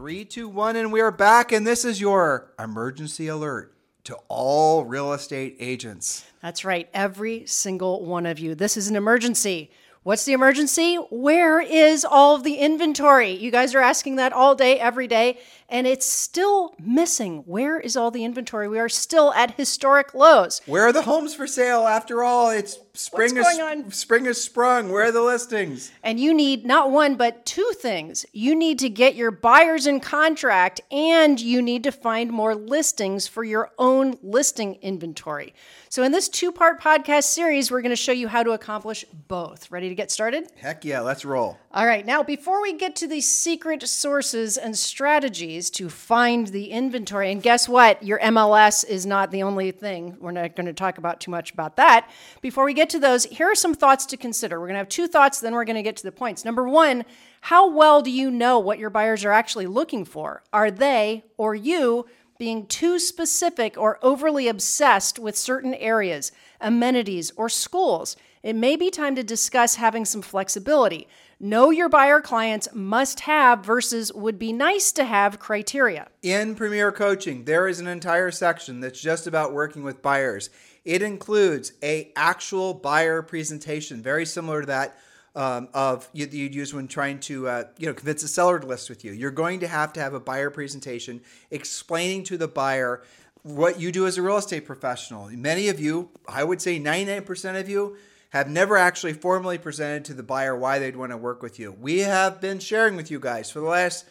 Three, two, one, and we are back. And this is your emergency alert to all real estate agents. That's right, every single one of you. This is an emergency. What's the emergency? Where is all of the inventory? You guys are asking that all day, every day, and it's still missing. Where is all the inventory? We are still at historic lows. Where are the homes for sale? After all, it's spring What's is on? spring is sprung. Where are the listings? And you need not one, but two things. You need to get your buyers in contract, and you need to find more listings for your own listing inventory. So, in this two part podcast series, we're going to show you how to accomplish both. Ready to get started? Heck yeah, let's roll. All right, now before we get to the secret sources and strategies to find the inventory, and guess what? Your MLS is not the only thing. We're not going to talk about too much about that. Before we get to those, here are some thoughts to consider. We're going to have two thoughts, then we're going to get to the points. Number one, how well do you know what your buyers are actually looking for? Are they or you being too specific or overly obsessed with certain areas, amenities, or schools? It may be time to discuss having some flexibility. Know your buyer clients must have versus would be nice to have criteria. In Premier Coaching, there is an entire section that's just about working with buyers. It includes a actual buyer presentation, very similar to that um, of you, you'd use when trying to uh, you know convince a seller to list with you. You're going to have to have a buyer presentation explaining to the buyer what you do as a real estate professional. Many of you, I would say 99% of you, have never actually formally presented to the buyer why they'd want to work with you. We have been sharing with you guys for the last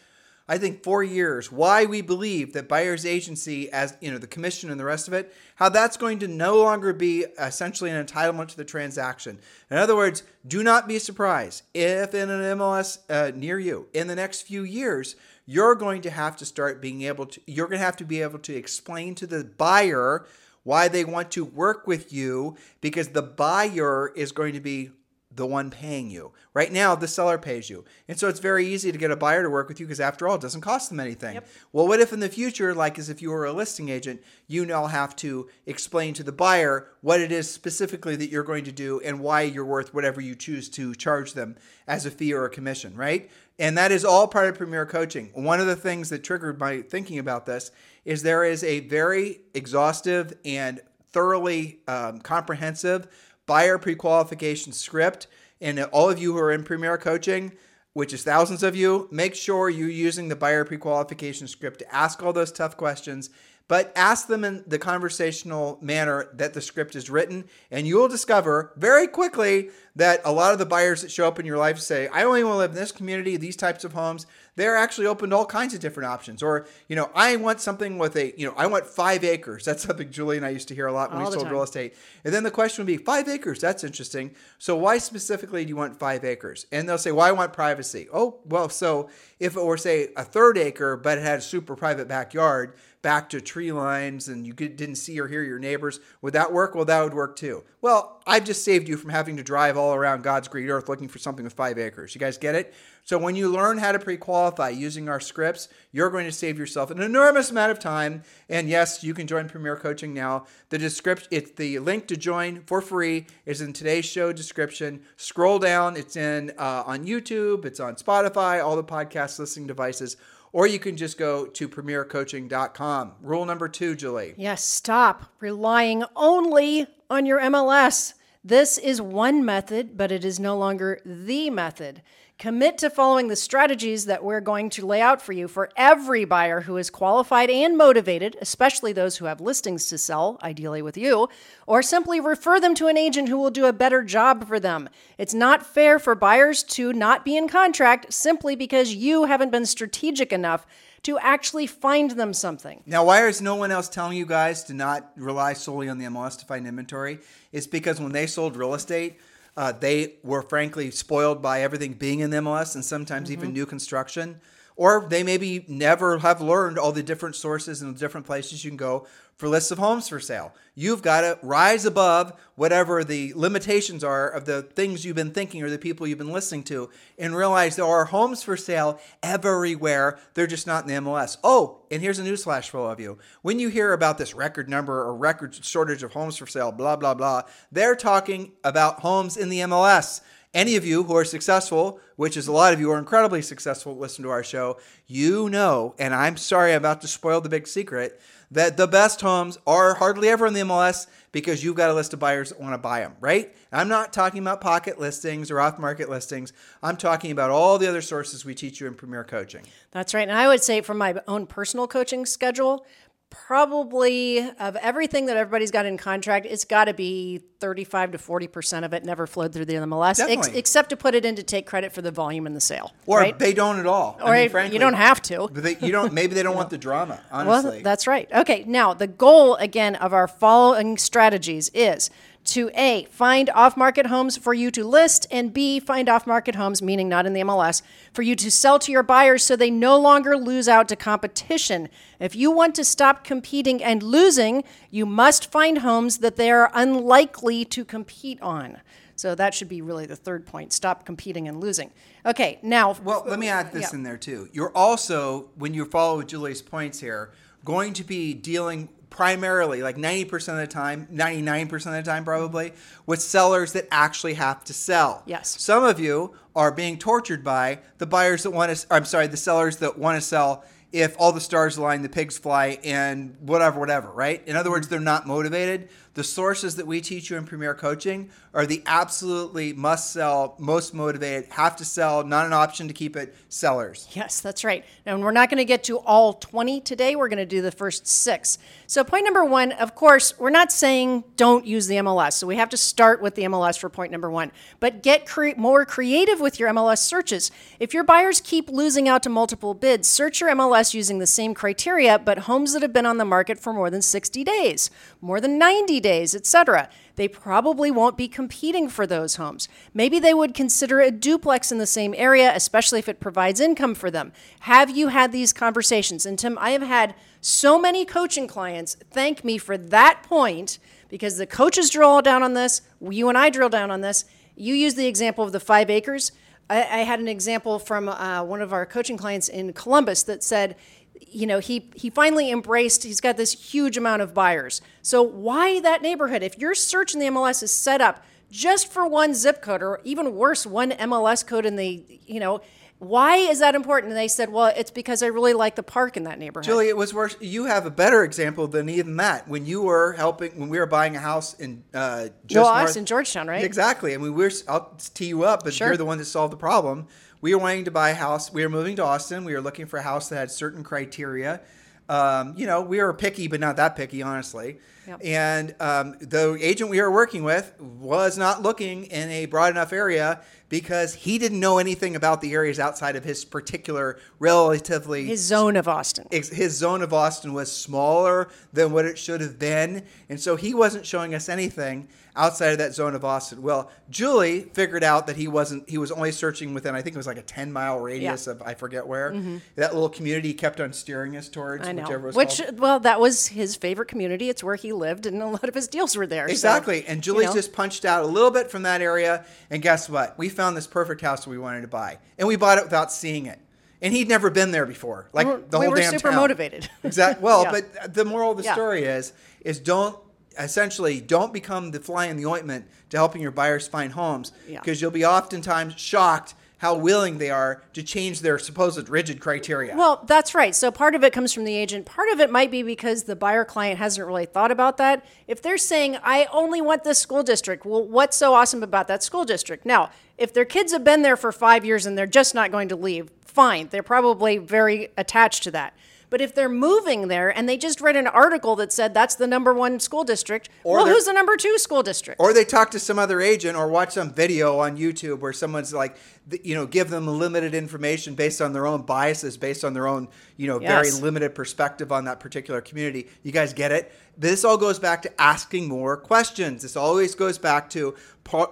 I think four years, why we believe that buyer's agency, as you know, the commission and the rest of it, how that's going to no longer be essentially an entitlement to the transaction. In other words, do not be surprised if in an MLS uh, near you in the next few years, you're going to have to start being able to, you're going to have to be able to explain to the buyer why they want to work with you because the buyer is going to be the one paying you. Right now, the seller pays you. And so it's very easy to get a buyer to work with you because, after all, it doesn't cost them anything. Yep. Well, what if in the future, like as if you were a listing agent, you now have to explain to the buyer what it is specifically that you're going to do and why you're worth whatever you choose to charge them as a fee or a commission, right? And that is all part of Premier Coaching. One of the things that triggered my thinking about this is there is a very exhaustive and thoroughly um, comprehensive buyer pre-qualification script and all of you who are in premier coaching which is thousands of you make sure you're using the buyer pre-qualification script to ask all those tough questions but ask them in the conversational manner that the script is written and you will discover very quickly that a lot of the buyers that show up in your life say i only want to live in this community these types of homes they're actually open to all kinds of different options. Or you know i want something with a you know i want five acres. That's something julie and i used to hear a lot when All we sold time. real estate. And then the question would be five acres that's interesting. So why specifically do you want five acres? And they'll say well i want privacy. Oh well so if it were say a third acre but it had a super private backyard back to tree lines and you didn't see or hear your neighbors would that work well that would work too well i've just saved you from having to drive all around god's great earth looking for something with five acres you guys get it so when you learn how to pre-qualify using our scripts, you're going to save yourself an enormous amount of time. And yes, you can join Premier Coaching now. The description, it's the link to join for free is in today's show description. Scroll down. It's in uh, on YouTube. It's on Spotify, all the podcast listening devices. Or you can just go to premiercoaching.com. Rule number two, Julie. Yes, stop relying only on your MLS. This is one method, but it is no longer the method. Commit to following the strategies that we're going to lay out for you for every buyer who is qualified and motivated, especially those who have listings to sell, ideally with you, or simply refer them to an agent who will do a better job for them. It's not fair for buyers to not be in contract simply because you haven't been strategic enough to actually find them something. Now, why is no one else telling you guys to not rely solely on the MLS to find inventory? It's because when they sold real estate, uh, they were frankly spoiled by everything being in the MLS and sometimes even new construction. Or they maybe never have learned all the different sources and the different places you can go for lists of homes for sale. You've got to rise above whatever the limitations are of the things you've been thinking or the people you've been listening to and realize there are homes for sale everywhere. They're just not in the MLS. Oh, and here's a newsflash for all of you. When you hear about this record number or record shortage of homes for sale, blah, blah, blah, they're talking about homes in the MLS. Any of you who are successful, which is a lot of you are incredibly successful, listen to our show, you know, and I'm sorry I'm about to spoil the big secret, that the best homes are hardly ever in the MLS because you've got a list of buyers that want to buy them, right? I'm not talking about pocket listings or off market listings. I'm talking about all the other sources we teach you in Premier Coaching. That's right. And I would say from my own personal coaching schedule, probably of everything that everybody's got in contract, it's got to be 35 to 40% of it never flowed through the MLS, ex- except to put it in to take credit for the volume in the sale. Or right? they don't at all. Or I mean, frankly, you don't have to. But they, you don't. Maybe they don't want the drama. Honestly, Well, that's right. Okay, now the goal again of our following strategies is to A, find off market homes for you to list, and B, find off market homes, meaning not in the MLS, for you to sell to your buyers so they no longer lose out to competition. If you want to stop competing and losing, you must find homes that they are unlikely to compete on. So that should be really the third point stop competing and losing. Okay, now. Well, let me add this Yeah. in there too. You're also, when you follow Julie's points here, going to be dealing primarily, like 90% of the time, 99% of the time probably, with sellers that actually have to sell. Yes. Some of you are being tortured by the buyers that want to, I'm sorry, the sellers that want to sell if all the stars align, the pigs fly, and whatever, whatever, right? In other words, mm-hmm. they're not motivated. The sources that we teach you in Premier Coaching are the absolutely must sell, most motivated, have to sell, not an option to keep it sellers. Yes, that's right. And we're not going to get to all 20 today. We're going to do the first six. So, point number one, of course, we're not saying don't use the MLS. So, we have to start with the MLS for point number one. But get cre- more creative with your MLS searches. If your buyers keep losing out to multiple bids, search your MLS using the same criteria, but homes that have been on the market for more than 60 days, more than 90 days, etc. They probably won't be competing for those homes. Maybe they would consider a duplex in the same area, especially if it provides income for them. Have you had these conversations? And Tim, I have had so many coaching clients thank me for that point because the coaches drill down on this, you and I drill down on this. You use the example of the five acres. I, I had an example from uh, one of our coaching clients in Columbus that said, you know, he he finally embraced. He's got this huge amount of buyers. So why that neighborhood? If your search in the MLS is set up just for one zip code, or even worse, one MLS code in the, you know, why is that important? And they said, well, it's because I really like the park in that neighborhood. Julie, it was worse. You have a better example than even that. When you were helping, when we were buying a house in uh, just north- in Georgetown, right? Exactly. I mean, we're I'll tee you up, but Sure. you're the one that solved the problem. We were wanting to buy a house. We were moving to Austin. We were looking for a house that had certain criteria. Um, you know, we were picky, but not that picky, honestly. Yep. And um, the agent we were working with was not looking in a broad enough area because he didn't know anything about the areas outside of his particular relatively His zone of Austin. ex- his zone of Austin was smaller than what it should have been. And so he wasn't showing us anything outside of that zone of Austin. Well, Julie figured out that he wasn't, he was only searching within, I think it was like a 10 mile radius Yeah. Mm-hmm. of, I forget where. That little community kept on steering us towards, I know. whichever was Which, called. well, that was his favorite community. It's where he lived, and a lot of his deals were there. so, Exactly. and you know. just punched out a little bit from that area. And guess what? We found this perfect house we wanted to buy. And we bought it without seeing it. And he'd never been there before. Like We were- the we whole were damn super town. motivated. Exactly. Well, Yeah. but the moral of the Yeah. story is is don't essentially don't become the fly in the ointment to helping your buyers find homes Yeah. because you'll be oftentimes shocked how willing they are to change their supposed rigid criteria. Well, that's right. So part of it comes from the agent. Part of it might be because the buyer client hasn't really thought about that. If they're saying, I only want this school district, well, what's so awesome about that school district? Now, if their kids have been there for five years and they're just not going to leave, fine. They're probably very attached to that. But if they're moving there and they just read an article that said that's the number one school district, Or well, who's the number two school district? or they talk to some other agent or watch some video on YouTube where someone's like, you know, give them limited information based on their own biases, based on their own, you know, very limited perspective on that particular community. You guys get it? This all goes back to asking more questions. This always goes back to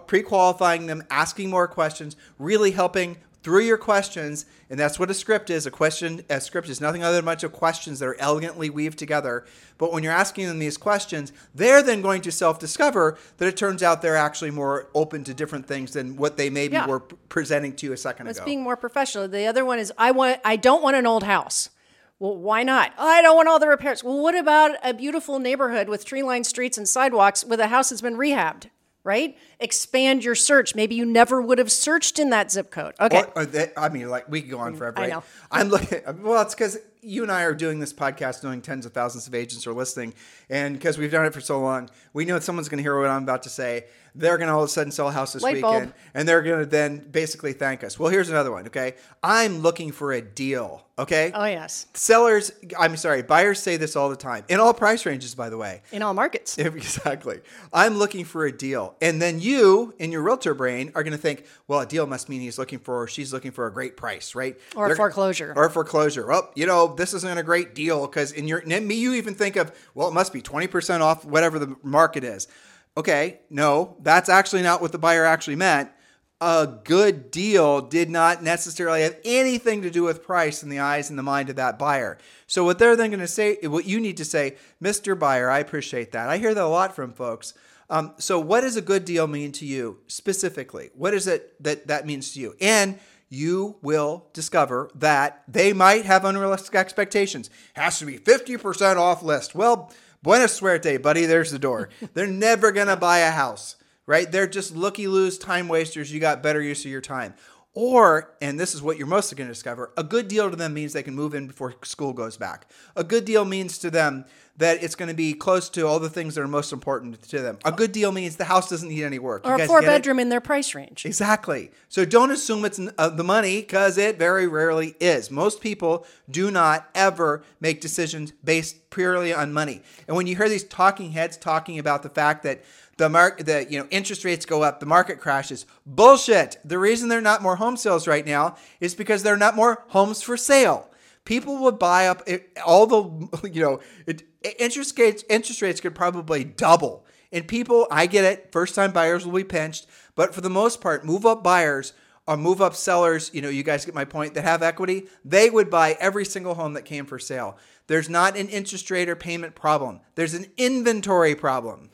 pre qualifying them, asking more questions, really helping through your questions, and that's what a script is. A question, a script is nothing other than a bunch of questions that are elegantly weaved together. But when you're asking them these questions, they're then going to self-discover that it turns out they're actually more open to different things than what they maybe Yeah. were presenting to you a second It's ago. being more professional. The other one is I want I don't want an old house. Well, why not? Oh, I don't want all the repairs. Well, what about a beautiful neighborhood with tree-lined streets and sidewalks with a house that's been rehabbed? Right? Expand your search. Maybe you never would have searched in that zip code. Okay. Or, or they, I mean, like we could go on mm, forever. I right? know. I'm looking. Well, it's because you and I are doing this podcast, knowing tens of thousands of agents are listening, and because we've done it for so long, we know someone's going to hear what I'm about to say. They're going to all of a sudden sell a house this Light bulb. weekend, and they're going to then basically thank us. Well, here's another one. Okay, I'm looking for a deal. Okay. oh yes. Sellers, I'm sorry, buyers say this all the time in all price ranges, by the way. In all markets. Exactly. I'm looking for a deal. And then you, in your realtor brain, are going to think, well, a deal must mean he's looking for, or she's looking for a great price, right? Or They're- foreclosure. Or foreclosure. Oh, you know, this isn't a great deal because in your, me, you even think of, well, it must be 20% off whatever the market is. Okay, no, that's actually not what the buyer actually meant. A good deal did not necessarily have anything to do with price in the eyes and the mind of that buyer. So what they're then going to say, what you need to say, Mr. Buyer, I appreciate that. I hear that a lot from folks. Um, so what does a good deal mean to you specifically? What is it that that means to you? And you will discover that they might have unrealistic expectations. Has to be 50% off list. Well, buena suerte, buddy. There's the door. They're never going to buy a house, right? They're just looky loos time wasters. You got better use of your time. Or, and this is what you're mostly going to discover, a good deal to them means they can move in before school goes back. A good deal means to them that it's going to be close to all the things that are most important to them. A good deal means the house doesn't need any work. You Or a four get it? bedroom in their price range. Exactly. So don't assume it's uh, the money because it very rarely is. Most people do not ever make decisions based purely on money. And when you hear these talking heads talking about the fact that the mark the you know interest rates go up, the market crashes, bullshit. The reason there are not more home sales right now is because there are not more homes for sale. People would buy up it, all the you know it, interest rates. Interest rates could probably double. And people, I get it. First time buyers will be pinched, but for the most part, move up buyers or move up sellers, you know, you guys get my point, that have equity, they would buy every single home that came for sale. There's not an interest rate or payment problem. There's an inventory problem.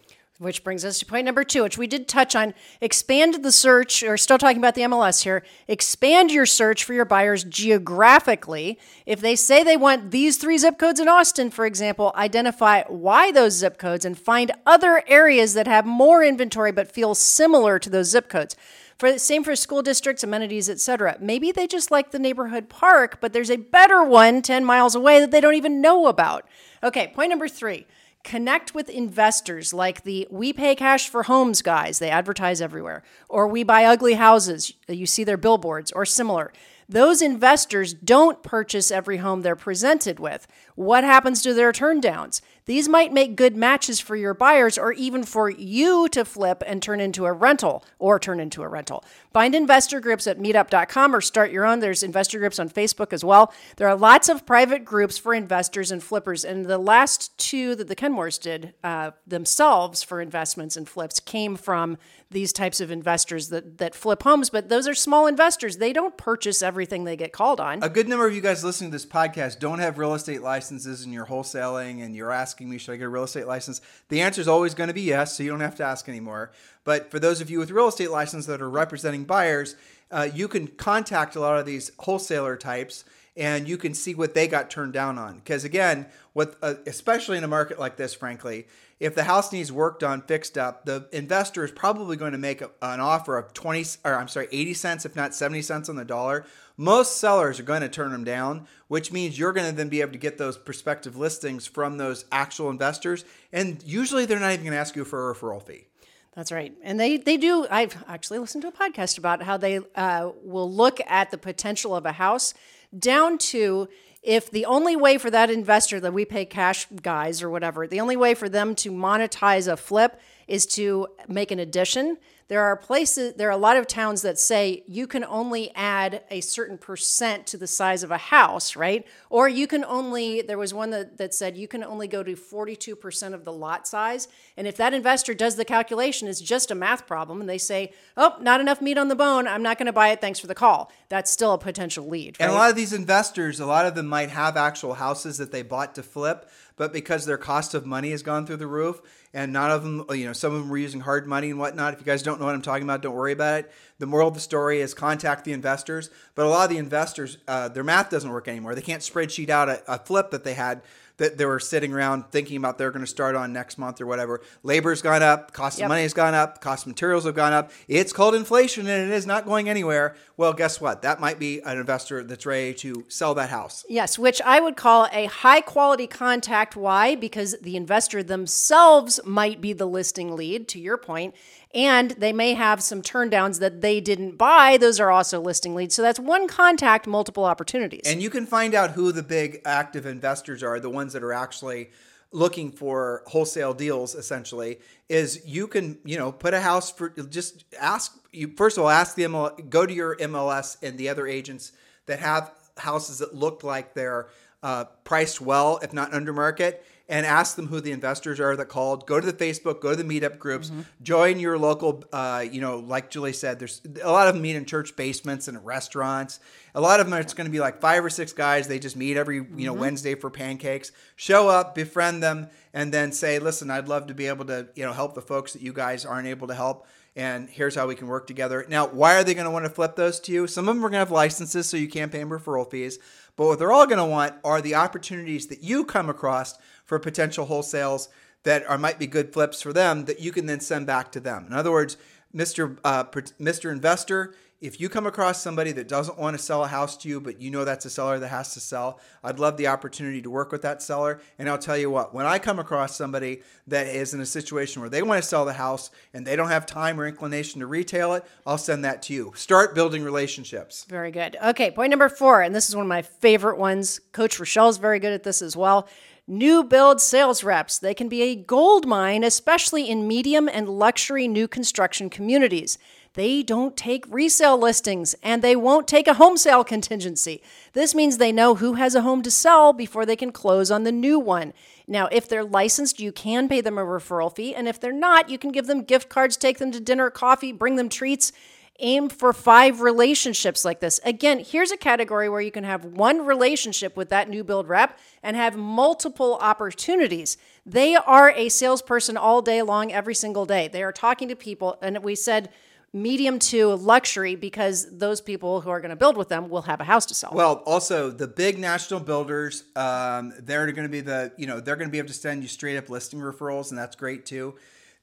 Which brings us to point number two, which we did touch on. Expand the search, or still talking about the MLS here. Expand your search for your buyers geographically. If they say they want these three zip codes in Austin, for example, identify why those zip codes and find other areas that have more inventory but feel similar to those zip codes. For same for school districts, amenities, etc. Maybe they just like the neighborhood park, but there's a better one 10 miles away that they don't even know about. Okay, point number three. Connect with investors like the We Pay Cash for Homes guys, they advertise everywhere, or We Buy Ugly Houses, you see their billboards, or similar. Those investors don't purchase every home they're presented with. What happens to their turndowns? These might make good matches for your buyers or even for you to flip and turn into a rental or turn into a rental. Find investor groups at meetup.com or start your own. There's investor groups on Facebook as well. There are lots of private groups for investors and flippers. And the last two that the Kenmores did uh, themselves for investments and flips came from these types of investors that, that flip homes. But those are small investors. They don't purchase everything they get called on. A good number of you guys listening to this podcast don't have real estate licenses and you're wholesaling and you're asking me, should I get a real estate license? The answer is always going to be yes, so you don't have to ask anymore. But for those of you with real estate license that are representing buyers, uh, you can contact a lot of these wholesaler types and you can see what they got turned down on. Because again, what uh, especially in a market like this, frankly, if the house needs work done, fixed up, the investor is probably going to make a, an offer of 20 or I'm sorry, 80 cents if not 70 cents on the dollar. Most sellers are going to turn them down, which means you're going to then be able to get those prospective listings from those actual investors and usually they're not even going to ask you for a referral fee. That's right. And they, they do. I've actually listened to a podcast about how they uh, will look at the potential of a house down to if the only way for that investor that we pay cash guys or whatever, the only way for them to monetize a flip is to make an addition. There are places, there are a lot of towns that say you can only add a certain percent to the size of a house, right? Or you can only, there was one that, that said you can only go to 42% of the lot size. And if that investor does the calculation, it's just a math problem, and they say, oh, not enough meat on the bone, I'm not going to buy it, thanks for the call. That's still a potential lead. Right? And a lot of these investors, a lot of them might have actual houses that they bought to flip, but because their cost of money has gone through the roof, and none of them, you know, some of them were using hard money and whatnot. If you guys don't know what I'm talking about, don't worry about it. The moral of the story is contact the investors. But a lot of the investors, uh, their math doesn't work anymore. They can't spreadsheet out a, a flip that they had that they were sitting around thinking about they're going to start on next month or whatever. Labor's gone up, cost Yep. of money has gone up, cost of materials have gone up. It's called inflation and it is not going anywhere. Well, guess what? That might be an investor that's ready to sell that house. Yes, which I would call a high quality contact. Why? Because the investor themselves might be the listing lead, to your point, and they may have some turndowns that they didn't buy. Those are also listing leads. So that's one contact, multiple opportunities. And you can find out who the big active investors are, the ones that are actually looking for wholesale deals essentially is you can you know put a house for just ask you first of all ask the ML, go to your MLS and the other agents that have houses that look like they're uh, priced well if not under market and ask them who the investors are that called go to the facebook go to the meetup groups join your local uh, you know like julie said there's a lot of them meet in church basements and restaurants a lot of them it's going to be like five or six guys they just meet every you know wednesday for pancakes show up befriend them and then say listen i'd love to be able to you know help the folks that you guys aren't able to help and here's how we can work together. Now, why are they going to want to flip those to you? Some of them are going to have licenses, so you can't pay them referral fees. But what they're all going to want are the opportunities that you come across for potential wholesales that are might be good flips for them that you can then send back to them. In other words, Mr. Uh, Mr. Investor, if you come across somebody that doesn't want to sell a house to you, but you know that's a seller that has to sell, I'd love the opportunity to work with that seller. And I'll tell you what, when I come across somebody that is in a situation where they want to sell the house and they don't have time or inclination to retail it, I'll send that to you. Start building relationships. Very good. Okay, point number four, and this is one of my favorite ones. Coach Rochelle's very good at this as well. New build sales reps. They can be a gold mine, especially in medium and luxury new construction communities. They don't take resale listings and they won't take a home sale contingency. This means they know who has a home to sell before they can close on the new one. Now, if they're licensed, you can pay them a referral fee. And if they're not, you can give them gift cards, take them to dinner, coffee, bring them treats. Aim for five relationships like this. Again, here's a category where you can have one relationship with that new build rep and have multiple opportunities. They are a salesperson all day long, every single day. They are talking to people. And we said, medium to luxury because those people who are going to build with them will have a house to sell. Well, also the big national builders, um, they're going to be the, you know, they're going to be able to send you straight up listing referrals, and that's great too.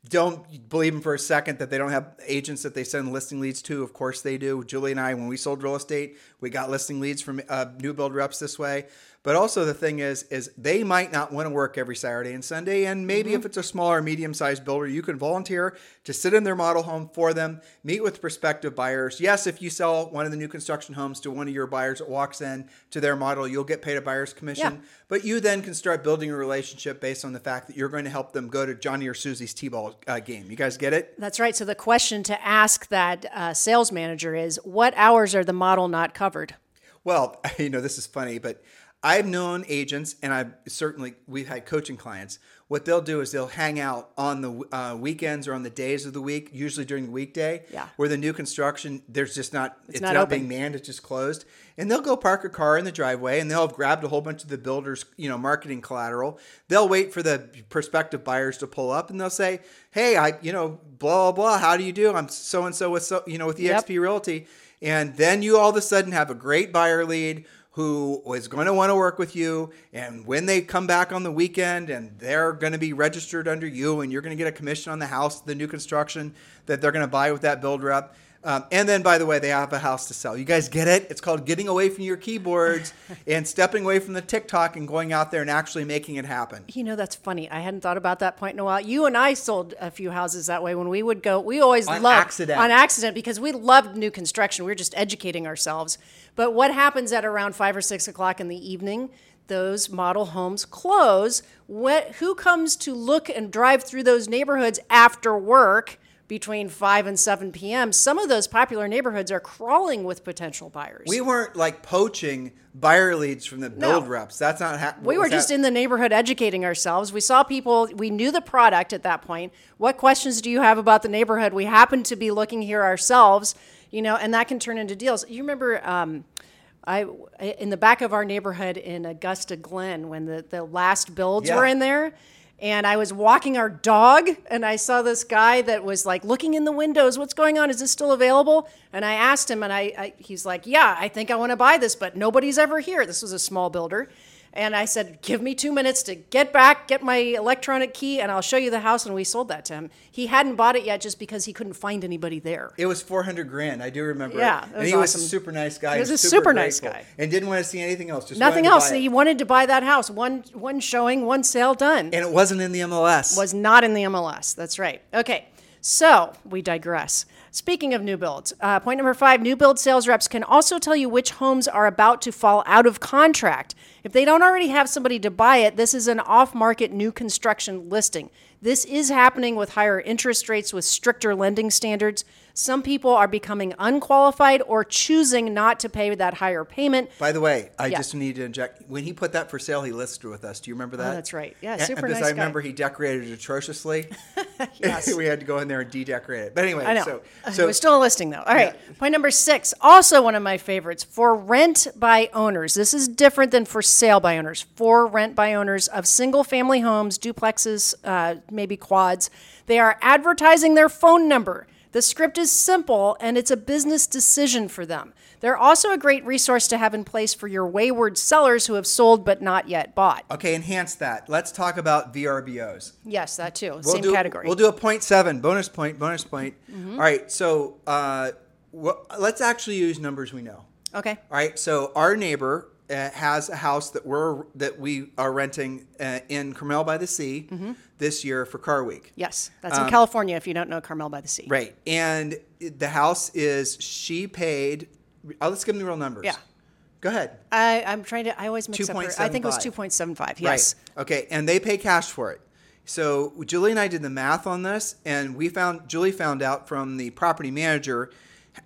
Don't believe them for a second that they don't have agents that they send listing leads to. Of course they do. Julie and I, when we sold real estate, we got listing leads from uh, new build reps this way. But also the thing is, is they might not want to work every Saturday and Sunday, and maybe if it's a smaller, medium-sized builder, you can volunteer to sit in their model home for them, meet with prospective buyers. Yes, if you sell one of the new construction homes to one of your buyers that walks in to their model, you'll get paid a buyer's commission. Yeah. But you then can start building a relationship based on the fact that you're going to help them go to Johnny or Susie's T-ball uh, game. You guys get it? That's right. So the question to ask that uh, sales manager is what hours are the model not covered? Well, you know, this is funny, but I've known agents, and I've certainly we've had coaching clients. What they'll do is they'll hang out on the uh, weekends or on the days of the week, usually during the weekday, Yeah. where the new construction there's just not it's, not not, being manned, it's just closed, and they'll go park a car in the driveway, and they'll have grabbed a whole bunch of the builders, you know, marketing collateral. They'll wait for the prospective buyers to pull up, and they'll say, "Hey, I, you know, blah blah blah. How do you do? I'm so and so with so, you know, with Yep. EXP Realty." And then you all of a sudden have a great buyer lead who is going to want to work with you. And when they come back on the weekend and they're going to be registered under you and you're going to get a commission on the house, the new construction that they're going to buy with that build rep. Um, and then, by the way, they have a house to sell. You guys get it? It's called getting away from your keyboards and stepping away from the TikTok and going out there and actually making it happen. You know, that's funny. I hadn't thought about that point in a while. You and I sold a few houses that way when we would go. We always On loved accident. on accident because we loved new construction. We were just educating ourselves. But what happens at around five or six o'clock in the evening? Those model homes close. What, who comes to look and drive through those neighborhoods after work? Between 5 and 7 p.m., some of those popular neighborhoods are crawling with potential buyers. We weren't like poaching buyer leads from the build reps. That's not happening. We were just in the neighborhood educating ourselves. We saw people, we knew the product at that point. What questions do you have about the neighborhood? We happened to be looking here ourselves, you know, and that can turn into deals. You remember um, I in the back of our neighborhood in Augusta Glen when the, the last builds Yeah. were in there? And I was walking our dog, and I saw this guy that was like looking in the windows. What's going on? Is this still available? And I asked him, and I, I he's like, "Yeah, I think I want to buy this, but nobody's ever here." This was a small builder, and I said, "Give me two minutes to get back, get my electronic key, and I'll show you the house." And we sold that to him. He hadn't bought it yet just because he couldn't find anybody there. It was 400 grand. I do remember Yeah, And he was a super nice guy. He was a super super nice guy. And didn't want to see anything else. Just Nothing else. He wanted to buy that house. One one showing, one sale done. And it wasn't in the MLS. was not in the MLS. That's right. Okay, so we digress. Speaking of new builds, uh, point number five new build sales reps can also tell you which homes are about to fall out of contract. If they don't already have somebody to buy it, this is an off market new construction listing. This is happening with higher interest rates, with stricter lending standards. Some people are becoming unqualified or choosing not to pay that higher payment. By the way, I Yeah. just need to inject. When he put that for sale, he listed with us. Do you remember oh, that? Oh, that's right. Yeah, And- super Because nice I guy. remember he decorated it atrociously. Yes. we had to go in there and de-decorate it. But anyway, I know. so Uh, so We're still a listing though. All right. Point number six, also one of my favorites for rent by owners. This is different than for sale by owners. For rent by owners of single family homes, duplexes, uh, maybe quads, they are advertising their phone number. The script is simple and it's a business decision for them. They're also a great resource to have in place for your wayward sellers who have sold but not yet bought. okay, enhance that. Let's talk about VRBOs. Yes, that too. We'll Same do, category. Mm-hmm. We'll do a point seven bonus point bonus point. All right, so uh, wh- let's actually use numbers we know. okay. All right, so our neighbor uh, has a house that we're that we are renting uh, in Carmel by the Sea Mm-hmm. this year for Car Week. Yes, that's in California if you don't know Carmel by the Sea. Um, Right, and the house is she paid. Oh, let's give them the real numbers. Yeah. Go ahead. I, I'm trying to. I always mix up. her- I think it was 2.75. 2.75. Yes. Right. Okay, and they pay cash for it. So Julie and I did the math on this, and we found Julie found out from the property manager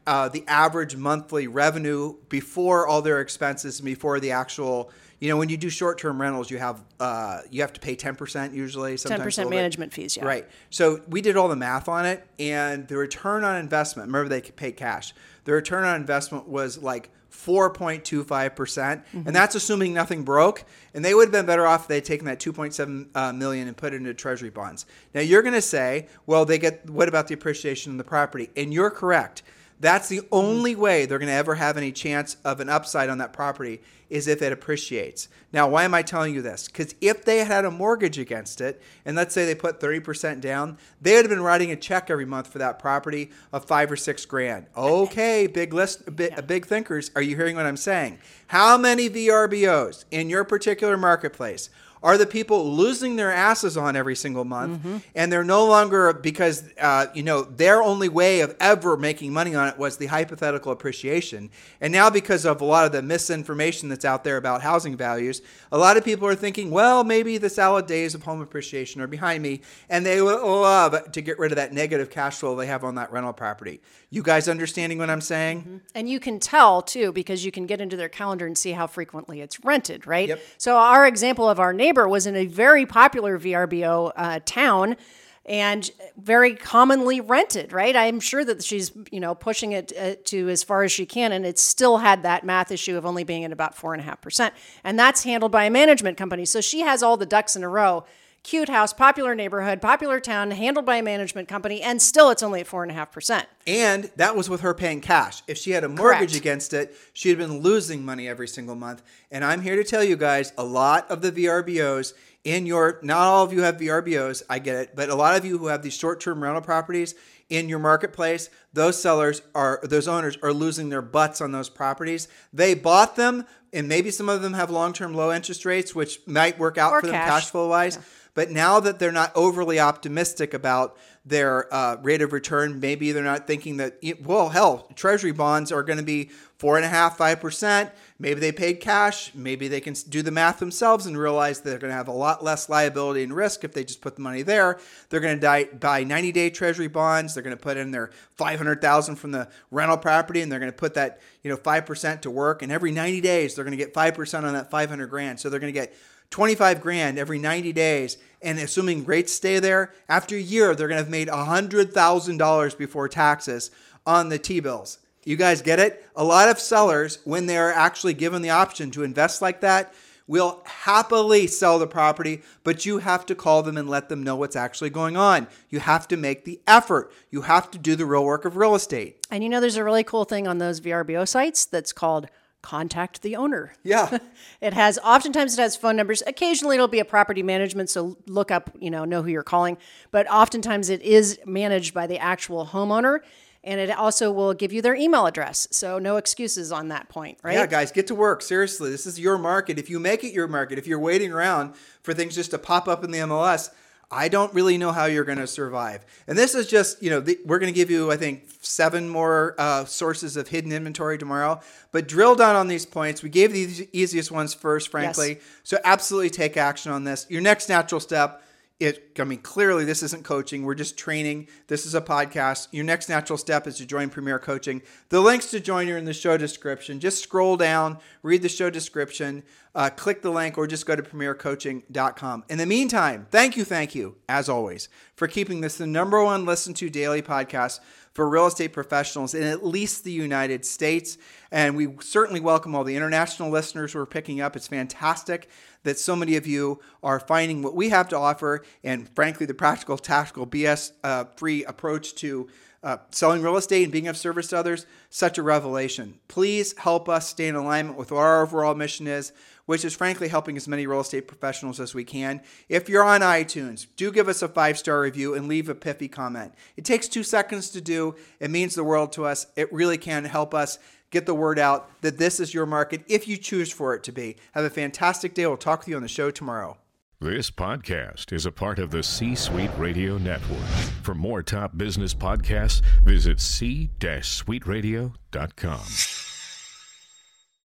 uh, the average monthly revenue before all their expenses and before the actual. You know, when you do short-term rentals, you have uh, you have to pay ten percent usually. Sometimes 10% little bit. management fees, yeah. Right. So we did all the math on it, and the return on investment. Remember, they could pay cash. The return on investment was like 4.25 percent, Mm-hmm. and that's assuming nothing broke. And they would have been better off if they'd taken that 2.7 uh, million and put it into treasury bonds. Now you're going to say, well, they get what about the appreciation in the property? And you're correct. That's the only way they're going to ever have any chance of an upside on that property is if it appreciates. Now, why am I telling you this? Because if they had a mortgage against it, and let's say they put 30% down, they would have been writing a check every month for that property of five or six grand. Okay, big list, big, big thinkers, are you hearing what I'm saying? How many VRBOs in your particular marketplace are the people losing their asses on every single month Mm-hmm. and they're no longer because uh, you know their only way of ever making money on it was the hypothetical appreciation and now because of a lot of the misinformation that's out there about housing values a lot of people are thinking well maybe the salad days of home appreciation are behind me and they would love to get rid of that negative cash flow they have on that rental property you guys understanding what i'm saying And you can tell too because you can get into their calendar and see how frequently it's rented, right? Yep. So our example of our neighbor was in a very popular VRBO uh, town and very commonly rented, right? I'm sure that she's, you know, pushing it uh, to as far as she can, and it still had that math issue of only being at about four and a half percent, and that's handled by a management company. So she has all the ducks in a row. Cute house, popular neighborhood, popular town, handled by a management company, and still it's only at four and a half percent. And that was with her paying cash. If she had a mortgage Correct. against it, she had been losing money every single month. And I'm here to tell you guys a lot of the VRBOs in your, not all of you have VRBOs, I get it, but a lot of you who have these short term rental properties in your marketplace, those sellers are, those owners are losing their butts on those properties. They bought them, and maybe some of them have long term low interest rates, which might work out Or for them cash. cash flow wise. But now that they're not overly optimistic about their uh, rate of return, maybe they're not thinking that, well, hell, treasury bonds are going to be four and a half, five percent. Maybe they paid cash. Maybe they can do the math themselves and realize they're going to have a lot less liability and risk if they just put the money there. They're going to buy 90 day treasury bonds. They're going to put in their 500,000 from the rental property and they're going to put that, you know, 5% to work. And every 90 days, they're going to get 5% on that 500 grand. So they're going to get 25 grand every 90 days. And assuming rates stay there, after a year, they're going to have made $100,000 before taxes on the T bills. You guys get it? A lot of sellers, when they're actually given the option to invest like that, will happily sell the property, but you have to call them and let them know what's actually going on. You have to make the effort. You have to do the real work of real estate. And you know, there's a really cool thing on those VRBO sites that's called contact the owner. Yeah. It has oftentimes it has phone numbers. Occasionally it'll be a property management, so look up, you know, know who you're calling. But oftentimes it is managed by the actual homeowner, and it also will give you their email address. So no excuses on that point, right? Yeah, guys, get to work. Seriously, this is your market. If you make it your market, if you're waiting around for things just to pop up in the MLS, I don't really know how you're going to survive. And this is just, you know, the, we're going to give you, I think, seven more uh, sources of hidden inventory tomorrow. But drill down on these points. We gave the easiest ones first, frankly. So absolutely take action on this. Your next natural step it i mean clearly this isn't coaching we're just training this is a podcast your next natural step is to join premier coaching the links to join are in the show description just scroll down read the show description uh, click the link or just go to premiercoaching.com in the meantime thank you thank you as always for keeping this the number one listened to daily podcast for real estate professionals in at least the United States. And we certainly welcome all the international listeners we're picking up. It's fantastic that so many of you are finding what we have to offer and, frankly, the practical, tactical, BS uh, free approach to. Uh, selling real estate and being of service to others, such a revelation. Please help us stay in alignment with what our overall mission is, which is frankly helping as many real estate professionals as we can. If you're on iTunes, do give us a five star review and leave a pithy comment. It takes two seconds to do, it means the world to us. It really can help us get the word out that this is your market if you choose for it to be. Have a fantastic day. We'll talk with you on the show tomorrow. This podcast is a part of the C Suite Radio Network. For more top business podcasts, visit c-suiteradio.com.